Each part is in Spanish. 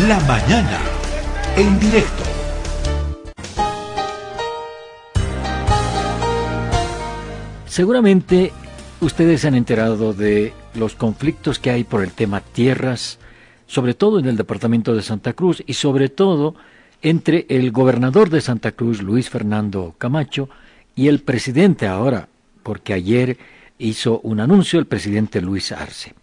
La mañana, en directo. Seguramente ustedes se han enterado de los conflictos que hay por el tema tierras, sobre todo en el departamento de Santa Cruz y sobre todo entre el gobernador de Santa Cruz, Luis Fernando Camacho, y el presidente ahora, porque ayer hizo un anuncio el presidente Luis Arce.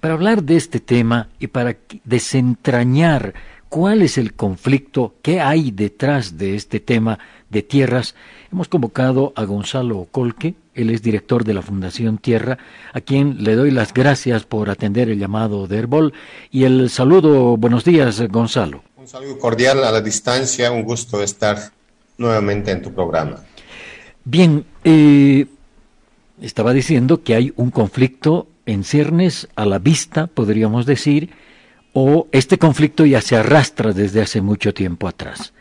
Para hablar de este tema y para desentrañar cuál es el conflicto, qué hay detrás de este tema de tierras, hemos convocado a Gonzalo Colque, él es director de la Fundación Tierra, a quien le doy las gracias por atender el llamado de Herbol y el saludo, buenos días Gonzalo. Un saludo cordial a la distancia, un gusto estar nuevamente en tu programa. Bien, eh, estaba diciendo que hay un conflicto en ciernes a la vista, podríamos decir, o este conflicto ya se arrastra desde hace mucho tiempo atrás.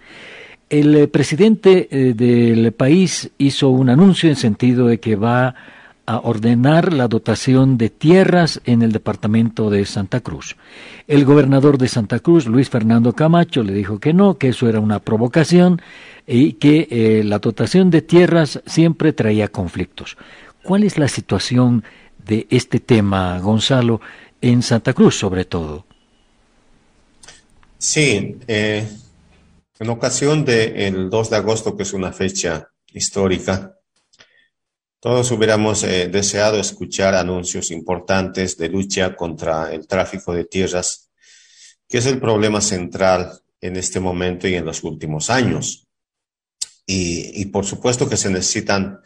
El eh, presidente eh, del país hizo un anuncio en sentido de que va a ordenar la dotación de tierras en el departamento de Santa Cruz. El gobernador de Santa Cruz, Luis Fernando Camacho, le dijo que no, que eso era una provocación y que eh, la dotación de tierras siempre traía conflictos. ¿Cuál es la situación de este tema, Gonzalo, en Santa Cruz sobre todo? Sí, eh, en ocasión del 2 de agosto, que es una fecha histórica, todos hubiéramos eh, deseado escuchar anuncios importantes de lucha contra el tráfico de tierras, que es el problema central en este momento y en los últimos años. Y por supuesto que se necesitan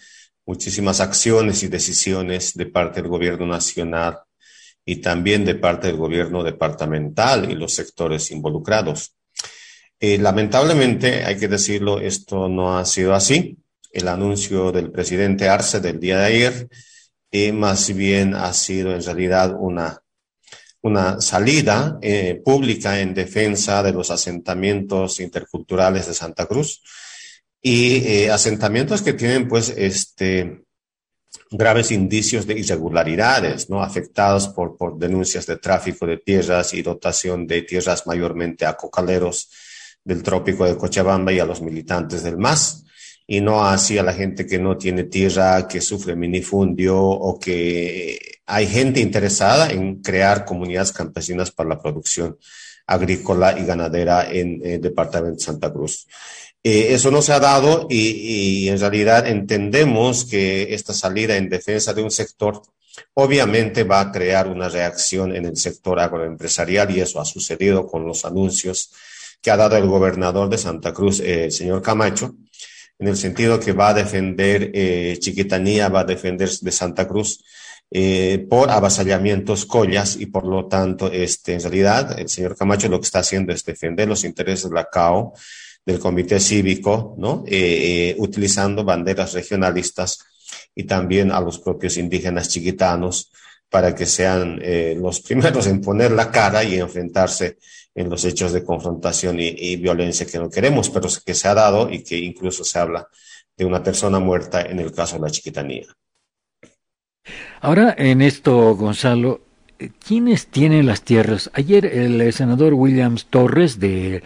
muchísimas acciones y decisiones de parte del gobierno nacional y también de parte del gobierno departamental y los sectores involucrados. Eh, lamentablemente, hay que decirlo, esto no ha sido así. El anuncio del presidente Arce del día de ayer eh, más bien ha sido en realidad una, una salida eh, pública en defensa de los asentamientos interculturales de Santa Cruz y asentamientos que tienen pues este graves indicios de irregularidades, ¿no? Afectados por, por denuncias de tráfico de tierras y dotación de tierras mayormente a cocaleros del trópico de Cochabamba y a los militantes del MAS, y no así a la gente que no tiene tierra, que sufre minifundio o que hay gente interesada en crear comunidades campesinas para la producción agrícola y ganadera en el departamento de Santa Cruz. Eh, eso no se ha dado y, en realidad entendemos que esta salida en defensa de un sector obviamente va a crear una reacción en el sector agroempresarial y eso ha sucedido con los anuncios que ha dado el gobernador de Santa Cruz, eh, el señor Camacho, en el sentido que va a defender eh, Chiquitanía, va a defender de Santa Cruz por avasallamientos collas y por lo tanto, este, en realidad, el señor Camacho lo que está haciendo es defender los intereses de la CAO, del comité cívico, ¿no? Eh, eh, utilizando banderas regionalistas y también a los propios indígenas chiquitanos para que sean eh, los primeros en poner la cara y enfrentarse en los hechos de confrontación y, violencia que no queremos, pero que se ha dado y que incluso se habla de una persona muerta en el caso de la chiquitanía. Ahora, en esto, Gonzalo, ¿quiénes tienen las tierras? Ayer el senador Williams Torres de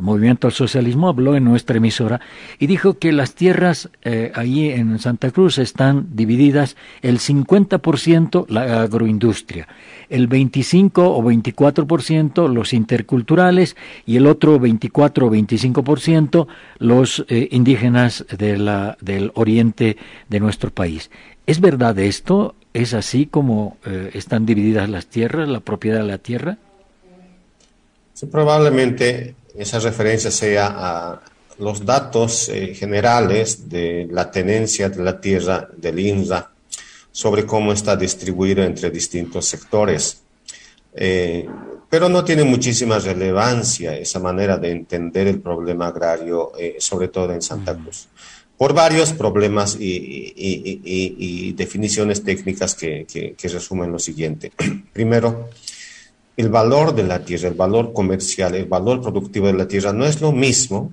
el movimiento al socialismo habló en nuestra emisora y dijo que las tierras eh, ahí en Santa Cruz están divididas el 50% la agroindustria, el 25 o 24% los interculturales y el otro 24 o 25% los eh, indígenas de la, del oriente de nuestro país. ¿Es verdad esto? ¿Es así como eh, están divididas las tierras, la propiedad de la tierra? Probablemente esa referencia sea a los datos eh, generales de la tenencia de la tierra del INRA sobre cómo está distribuido entre distintos sectores. Eh, pero no tiene muchísima relevancia esa manera de entender el problema agrario, eh, sobre todo en Santa Cruz, por varios problemas y, definiciones técnicas que, que resumen lo siguiente. Primero, el valor de la tierra, el valor comercial, el valor productivo de la tierra no es lo mismo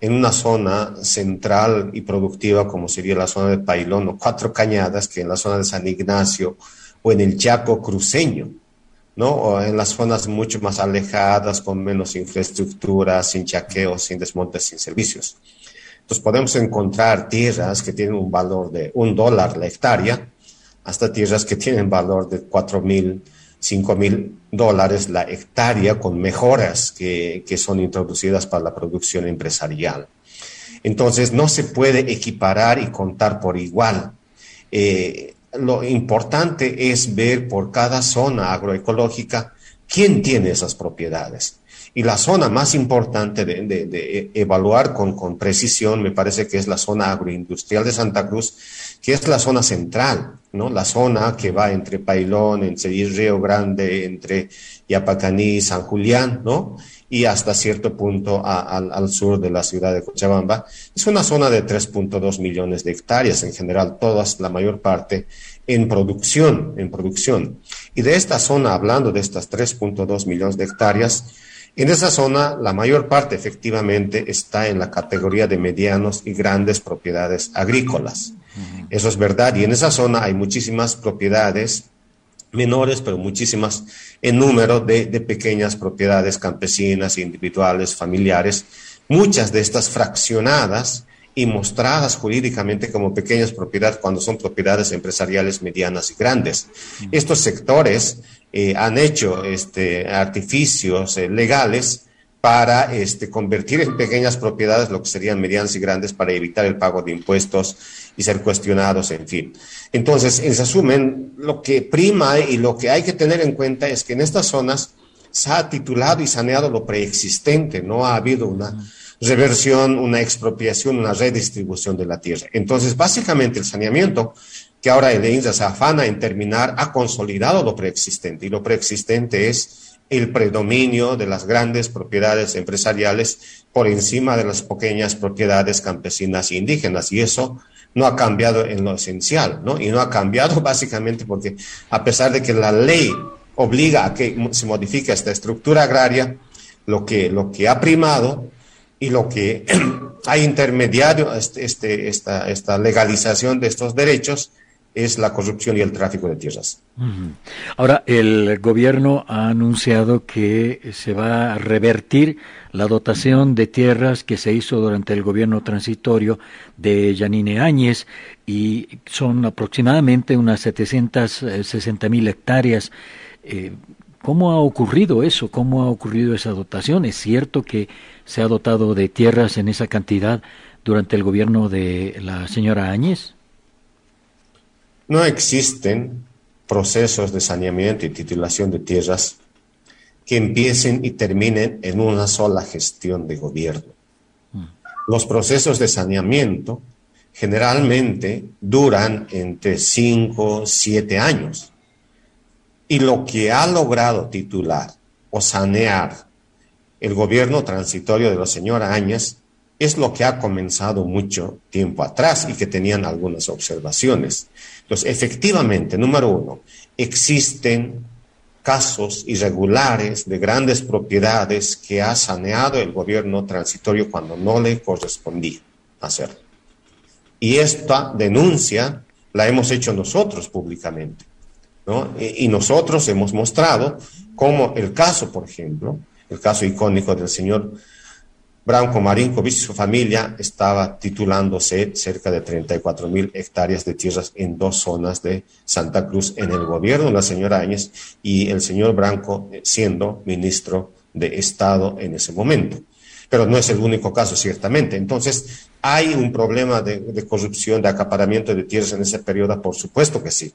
en una zona central y productiva como sería la zona de Pailón o Cuatro Cañadas que en la zona de San Ignacio o en el Chaco cruceño. ¿no? O en las zonas mucho más alejadas, con menos infraestructura, sin chaqueos, sin desmontes, sin servicios. Entonces podemos encontrar tierras que tienen un valor de un dólar la hectárea, hasta tierras que tienen valor de cuatro mil, cinco mil dólares la hectárea con mejoras que, que son introducidas para la producción empresarial. Entonces no se puede equiparar y contar por igual. Eh, lo importante es ver por cada zona agroecológica quién tiene esas propiedades. Y la zona más importante de, evaluar con, con, precisión me parece que es la zona agroindustrial de Santa Cruz, que es la zona central, ¿no? La zona que va entre Pailón, entre Río Grande, entre Yapacaní, San Julián, ¿no? y hasta cierto punto al sur de la ciudad de Cochabamba. Es una zona de 3.2 millones de hectáreas, en general todas, la mayor parte, en producción, en producción. Y de esta zona, hablando de estas 3.2 millones de hectáreas, en esa zona la mayor parte efectivamente está en la categoría de medianos y grandes propiedades agrícolas. Eso es verdad. Y en esa zona hay muchísimas propiedades menores, pero muchísimas en número de, pequeñas propiedades campesinas, individuales, familiares, muchas de estas fraccionadas y mostradas jurídicamente como pequeñas propiedades cuando son propiedades empresariales medianas y grandes. Estos sectores eh, han hecho este, artificios eh, legales para este, convertir en pequeñas propiedades lo que serían medianas y grandes para evitar el pago de impuestos y ser cuestionados, en fin. Entonces, en resumen, lo que prima y lo que hay que tener en cuenta es que en estas zonas se ha titulado y saneado lo preexistente, no ha habido una reversión, una expropiación, una redistribución de la tierra. Entonces, básicamente el saneamiento que ahora el INSA se afana en terminar ha consolidado lo preexistente y lo preexistente es el predominio de las grandes propiedades empresariales por encima de las pequeñas propiedades campesinas e indígenas. Y eso no ha cambiado en lo esencial, ¿no? Y no ha cambiado básicamente porque a pesar de que la ley obliga a que se modifique esta estructura agraria, lo que, lo que ha primado y lo que ha intermediado este, este, esta, esta legalización de estos derechos es la corrupción y el tráfico de tierras. Ahora, el gobierno ha anunciado que se va a revertir la dotación de tierras que se hizo durante el gobierno transitorio de Yanine Áñez y son aproximadamente unas 760 mil hectáreas. Eh, ¿Cómo ha ocurrido eso? ¿Cómo ha ocurrido esa dotación? ¿Es cierto que se ha dotado de tierras en esa cantidad durante el gobierno de la señora Áñez? No existen procesos de saneamiento y titulación de tierras que empiecen y terminen en una sola gestión de gobierno. Los procesos de saneamiento generalmente duran entre 5, 7 años. Y lo que ha logrado titular o sanear el gobierno transitorio de la señora Áñez es lo que ha comenzado mucho tiempo atrás y que tenían algunas observaciones. Entonces, efectivamente, número uno, existen casos irregulares de grandes propiedades que ha saneado el gobierno transitorio cuando no le correspondía hacerlo. Y esta denuncia la hemos hecho nosotros públicamente. ¿no? Y, y nosotros hemos mostrado cómo el caso, por ejemplo, el caso icónico del señor Branco Marinkovic y su familia estaba titulándose cerca de 34 mil hectáreas de tierras en dos zonas de Santa Cruz en el gobierno de la señora Áñez y el señor Branco eh, siendo ministro de Estado en ese momento. Pero no es el único caso, ciertamente. Entonces, ¿hay un problema de, de corrupción, de acaparamiento de tierras en ese periodo? Por supuesto que sí.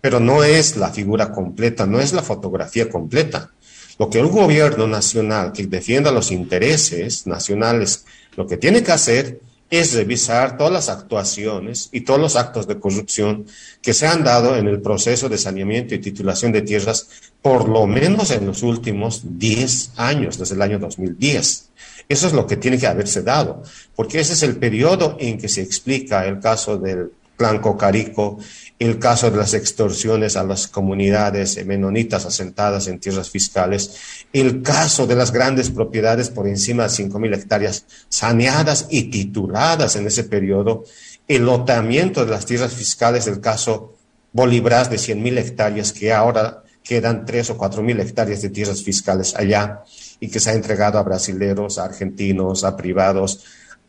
Pero no es la figura completa, no es la fotografía completa. Lo que un gobierno nacional que defienda los intereses nacionales, lo que tiene que hacer es revisar todas las actuaciones y todos los actos de corrupción que se han dado en el proceso de saneamiento y titulación de tierras, por lo menos en los últimos 10 años, desde el año 2010. Eso es lo que tiene que haberse dado, porque ese es el periodo en que se explica el caso del clan Cocarico, el caso de las extorsiones a las comunidades menonitas asentadas en tierras fiscales, el caso de las grandes propiedades por encima de 5.000 hectáreas saneadas y tituladas en ese periodo, el lotamiento de las tierras fiscales del caso Bolibras de 100.000 hectáreas que ahora quedan tres o cuatro mil hectáreas de tierras fiscales allá y que se ha entregado a brasileros, a argentinos, a privados,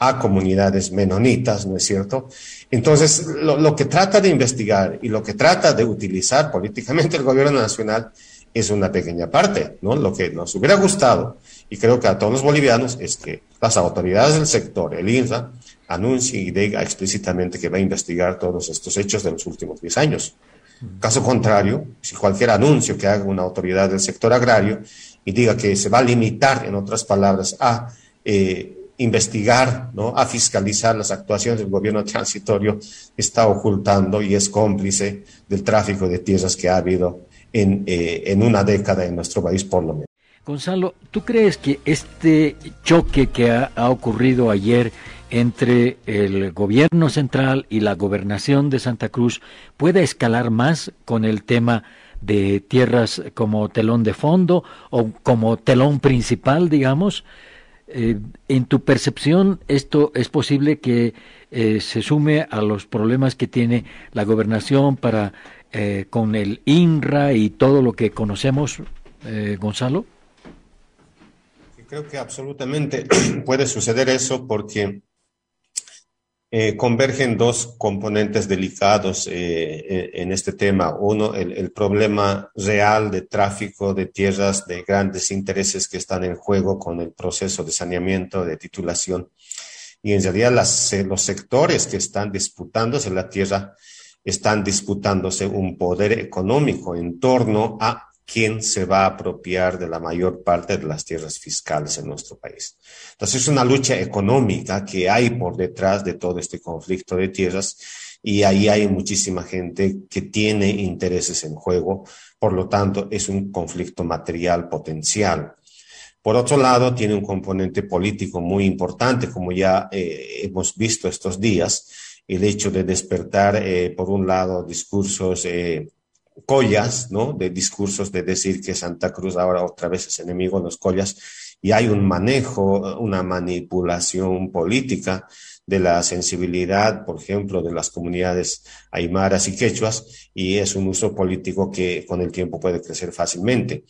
a comunidades menonitas, ¿no es cierto? Entonces, lo, que trata de investigar y lo que trata de utilizar políticamente el gobierno nacional es una pequeña parte, ¿no? Lo que nos hubiera gustado, y creo que a todos los bolivianos, es que las autoridades del sector, el INSA, anuncie y diga explícitamente que va a investigar todos estos hechos de los últimos 10 años. Caso contrario, si cualquier anuncio que haga una autoridad del sector agrario y diga que se va a limitar, en otras palabras, a eh, investigar, ¿no? a fiscalizar las actuaciones del gobierno transitorio, está ocultando y es cómplice del tráfico de tierras que ha habido en, eh, en una década en nuestro país, por lo menos. Gonzalo, ¿tú crees que este choque que ha, ha ocurrido ayer entre el gobierno central y la gobernación de Santa Cruz pueda escalar más con el tema de tierras como telón de fondo o como telón principal, digamos. Eh, en tu percepción, esto es posible que eh, se sume a los problemas que tiene la gobernación para eh, con el INRA y todo lo que conocemos, eh, Gonzalo. Creo que absolutamente puede suceder eso porque eh, convergen dos componentes delicados eh, en este tema. Uno, el, el, problema real de tráfico de tierras de grandes intereses que están en juego con el proceso de saneamiento, de titulación. Y en realidad las, los sectores que están disputándose la tierra están disputándose un poder económico en torno a quién se va a apropiar de la mayor parte de las tierras fiscales en nuestro país. Entonces es una lucha económica que hay por detrás de todo este conflicto de tierras y ahí hay muchísima gente que tiene intereses en juego, por lo tanto es un conflicto material potencial. Por otro lado, tiene un componente político muy importante, como ya eh, hemos visto estos días, el hecho de despertar, eh, por un lado, discursos eh, collas, ¿no? De discursos de decir que Santa Cruz ahora otra vez es enemigo de los collas y hay un manejo, una manipulación política de la sensibilidad, por ejemplo, de las comunidades aymaras y quechuas, y es un uso político que con el tiempo puede crecer fácilmente.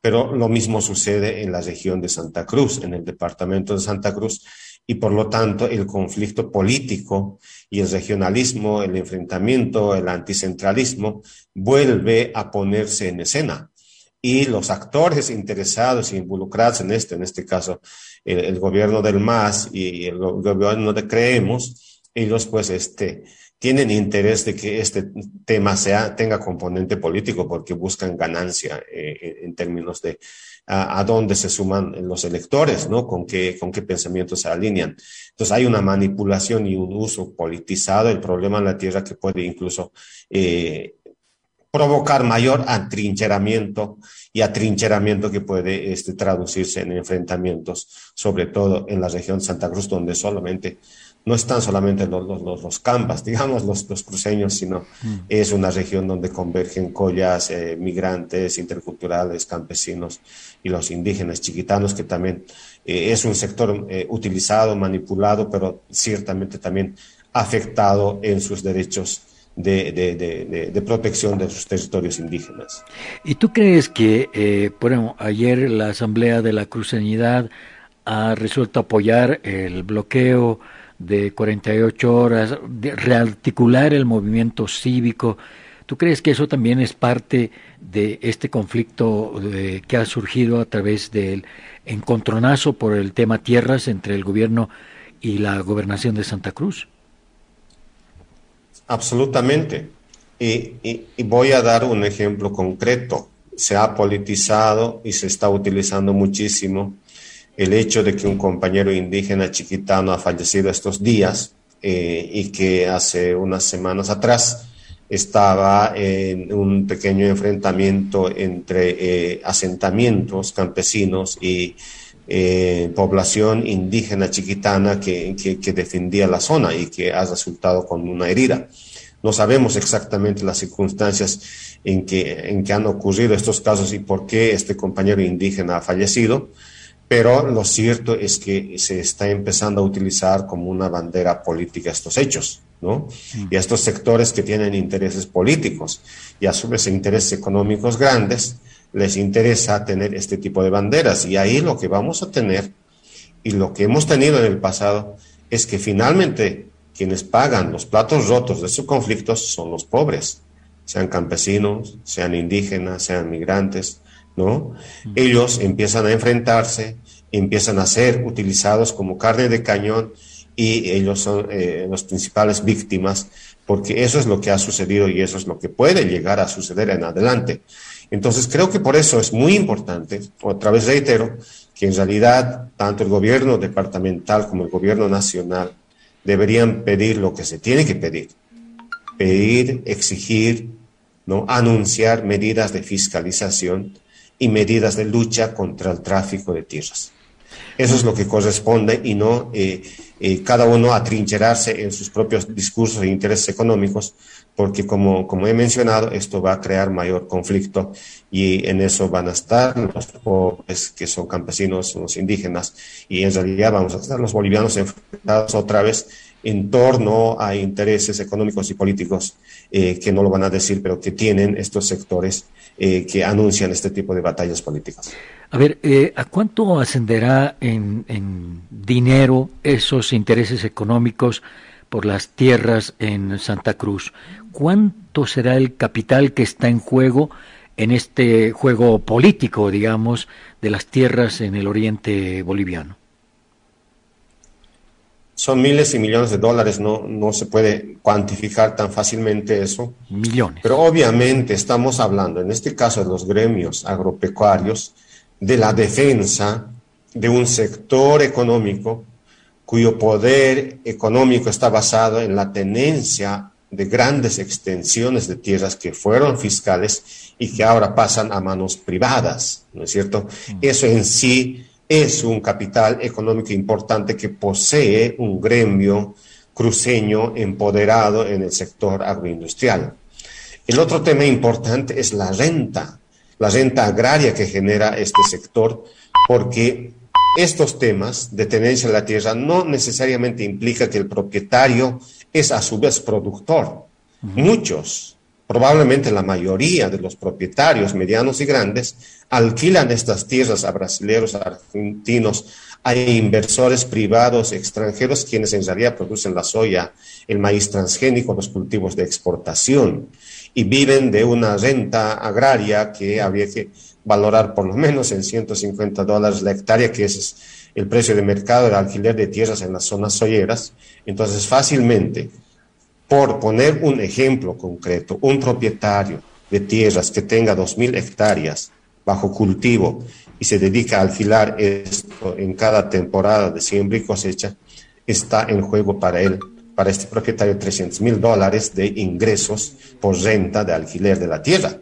Pero lo mismo sucede en la región de Santa Cruz, en el departamento de Santa Cruz, y por lo tanto el conflicto político y el regionalismo, el enfrentamiento, el anticentralismo vuelve a ponerse en escena. Y los actores interesados e involucrados en esto, en este caso el, gobierno del MAS y el gobierno de Creemos, ellos pues este, tienen interés de que este tema sea, tenga componente político porque buscan ganancia eh, en términos de a, dónde se suman los electores, ¿no? Con qué, con qué pensamientos se alinean. Entonces hay una manipulación y un uso politizado del problema en la tierra que puede incluso eh, provocar mayor atrincheramiento y atrincheramiento que puede este, traducirse en enfrentamientos, sobre todo en la región de Santa Cruz, donde solamente no están solamente los, los, los campas, digamos, los, los cruceños, sino mm. es una región donde convergen collas, eh, migrantes, interculturales, campesinos y los indígenas chiquitanos, que también eh, es un sector eh, utilizado, manipulado, pero ciertamente también afectado en sus derechos de, de, de, de, protección de sus territorios indígenas. ¿Y tú crees que, eh, bueno, ayer la Asamblea de la Cruceñidad ha resuelto apoyar el bloqueo de 48 horas, de rearticular el movimiento cívico? ¿Tú crees que eso también es parte de este conflicto que ha surgido a través del encontronazo por el tema tierras entre el gobierno y la gobernación de Santa Cruz? Absolutamente. Y, voy a dar un ejemplo concreto. Se ha politizado y se está utilizando muchísimo el hecho de que un compañero indígena chiquitano ha fallecido estos días eh, y que hace unas semanas atrás estaba en un pequeño enfrentamiento entre eh, asentamientos campesinos y eh, población indígena chiquitana que, que, defendía la zona y que ha resultado con una herida. No sabemos exactamente las circunstancias en que, en que han ocurrido estos casos y por qué este compañero indígena ha fallecido, pero lo cierto es que se está empezando a utilizar como una bandera política estos hechos. ¿no? Y a estos sectores que tienen intereses políticos y a su vez intereses económicos grandes, les interesa tener este tipo de banderas. Y ahí lo que vamos a tener y lo que hemos tenido en el pasado es que finalmente quienes pagan los platos rotos de estos conflictos son los pobres, sean campesinos, sean indígenas, sean migrantes, ¿no? Ellos empiezan a enfrentarse, empiezan a ser utilizados como carne de cañón y ellos son eh, las principales víctimas porque eso es lo que ha sucedido y eso es lo que puede llegar a suceder en adelante. Entonces creo que por eso es muy importante, otra vez reitero, que en realidad tanto el gobierno departamental como el gobierno nacional deberían pedir lo que se tiene que pedir, pedir, exigir, ¿no? anunciar medidas de fiscalización y medidas de lucha contra el tráfico de tierras. Eso es lo que corresponde y no eh, eh, cada uno atrincherarse en sus propios discursos e intereses económicos, porque como, como he mencionado, esto va a crear mayor conflicto y en eso van a estar los pobres, que son campesinos, los indígenas, y en realidad vamos a estar los bolivianos enfrentados otra vez en torno a intereses económicos y políticos eh, que no lo van a decir, pero que tienen estos sectores eh, que anuncian este tipo de batallas políticas. A ver, eh, ¿a cuánto ascenderá en, en dinero esos intereses económicos por las tierras en Santa Cruz? ¿Cuánto será el capital que está en juego en este juego político, digamos, de las tierras en el oriente boliviano? Son miles y millones de dólares, no, no se puede cuantificar tan fácilmente eso. Millones. Pero obviamente estamos hablando, en este caso de los gremios agropecuarios, de la defensa de un sector económico cuyo poder económico está basado en la tenencia de grandes extensiones de tierras que fueron fiscales y que ahora pasan a manos privadas, ¿no es cierto? Mm. Eso en sí es un capital económico importante que posee un gremio cruceño empoderado en el sector agroindustrial. El otro tema importante es la renta, la renta agraria que genera este sector, porque estos temas de tenencia de la tierra no necesariamente implica que el propietario es a su vez productor. Muchos, probablemente la mayoría de los propietarios medianos y grandes, alquilan estas tierras a brasileños, argentinos, a inversores privados extranjeros quienes en realidad producen la soya, el maíz transgénico, los cultivos de exportación y viven de una renta agraria que habría que valorar por lo menos en 150 dólares la hectárea, que es el precio de mercado del alquiler de tierras en las zonas soyeras. Entonces, fácilmente, por poner un ejemplo concreto, un propietario de tierras que tenga 2.000 hectáreas bajo cultivo y se dedica a alquilar esto en cada temporada de siembra y cosecha, está en juego para él, para este propietario, 300 mil dólares de ingresos por renta de alquiler de la tierra.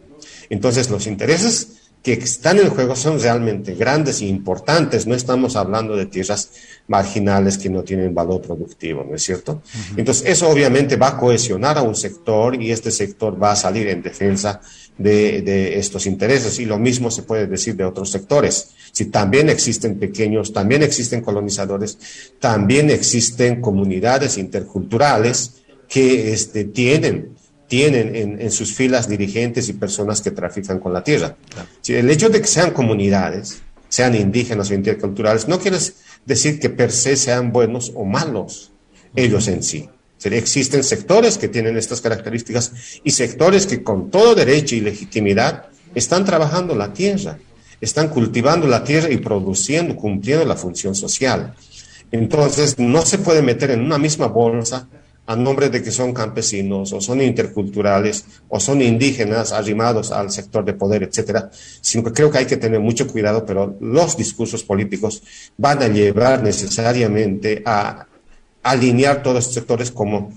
Entonces, los intereses que están en juego son realmente grandes e importantes. No estamos hablando de tierras marginales que no tienen valor productivo, ¿no es cierto? Entonces, eso obviamente va a cohesionar a un sector y este sector va a salir en defensa de, estos intereses. Y lo mismo se puede decir de otros sectores. Si también existen pequeños, también existen colonizadores, también existen comunidades interculturales que este, tienen tienen en, sus filas dirigentes y personas que trafican con la tierra. el hecho de que sean comunidades, sean indígenas o interculturales, no quiere decir que per se sean buenos o malos ellos en sí. Existen sectores que tienen estas características y sectores que con todo derecho y legitimidad están trabajando la tierra, están cultivando la tierra y produciendo, cumpliendo la función social. Entonces, no se puede meter en una misma bolsa a nombre de que son campesinos o son interculturales o son indígenas arrimados al sector de poder, etcétera, sino que creo que hay que tener mucho cuidado, pero los discursos políticos van a llevar necesariamente a alinear todos estos sectores como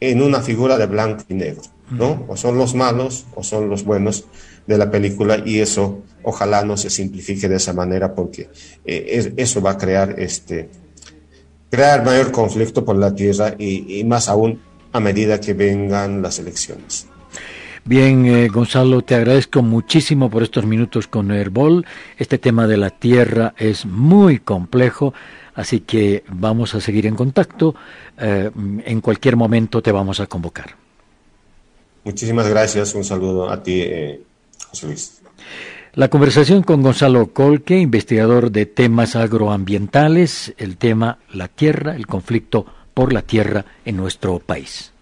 en una figura de blanco y negro, ¿no? O son los malos o son los buenos de la película y eso ojalá no se simplifique de esa manera porque eh, eso va a crear este crear mayor conflicto por la tierra y, más aún a medida que vengan las elecciones. Bien, eh, Gonzalo, te agradezco muchísimo por estos minutos con Herbol. Este tema de la tierra es muy complejo, así que vamos a seguir en contacto. Eh, en cualquier momento te vamos a convocar. Muchísimas gracias. Un saludo a ti, eh, José Luis. La conversación con Gonzalo Colque, investigador de temas agroambientales, el tema la tierra, el conflicto por la tierra en nuestro país.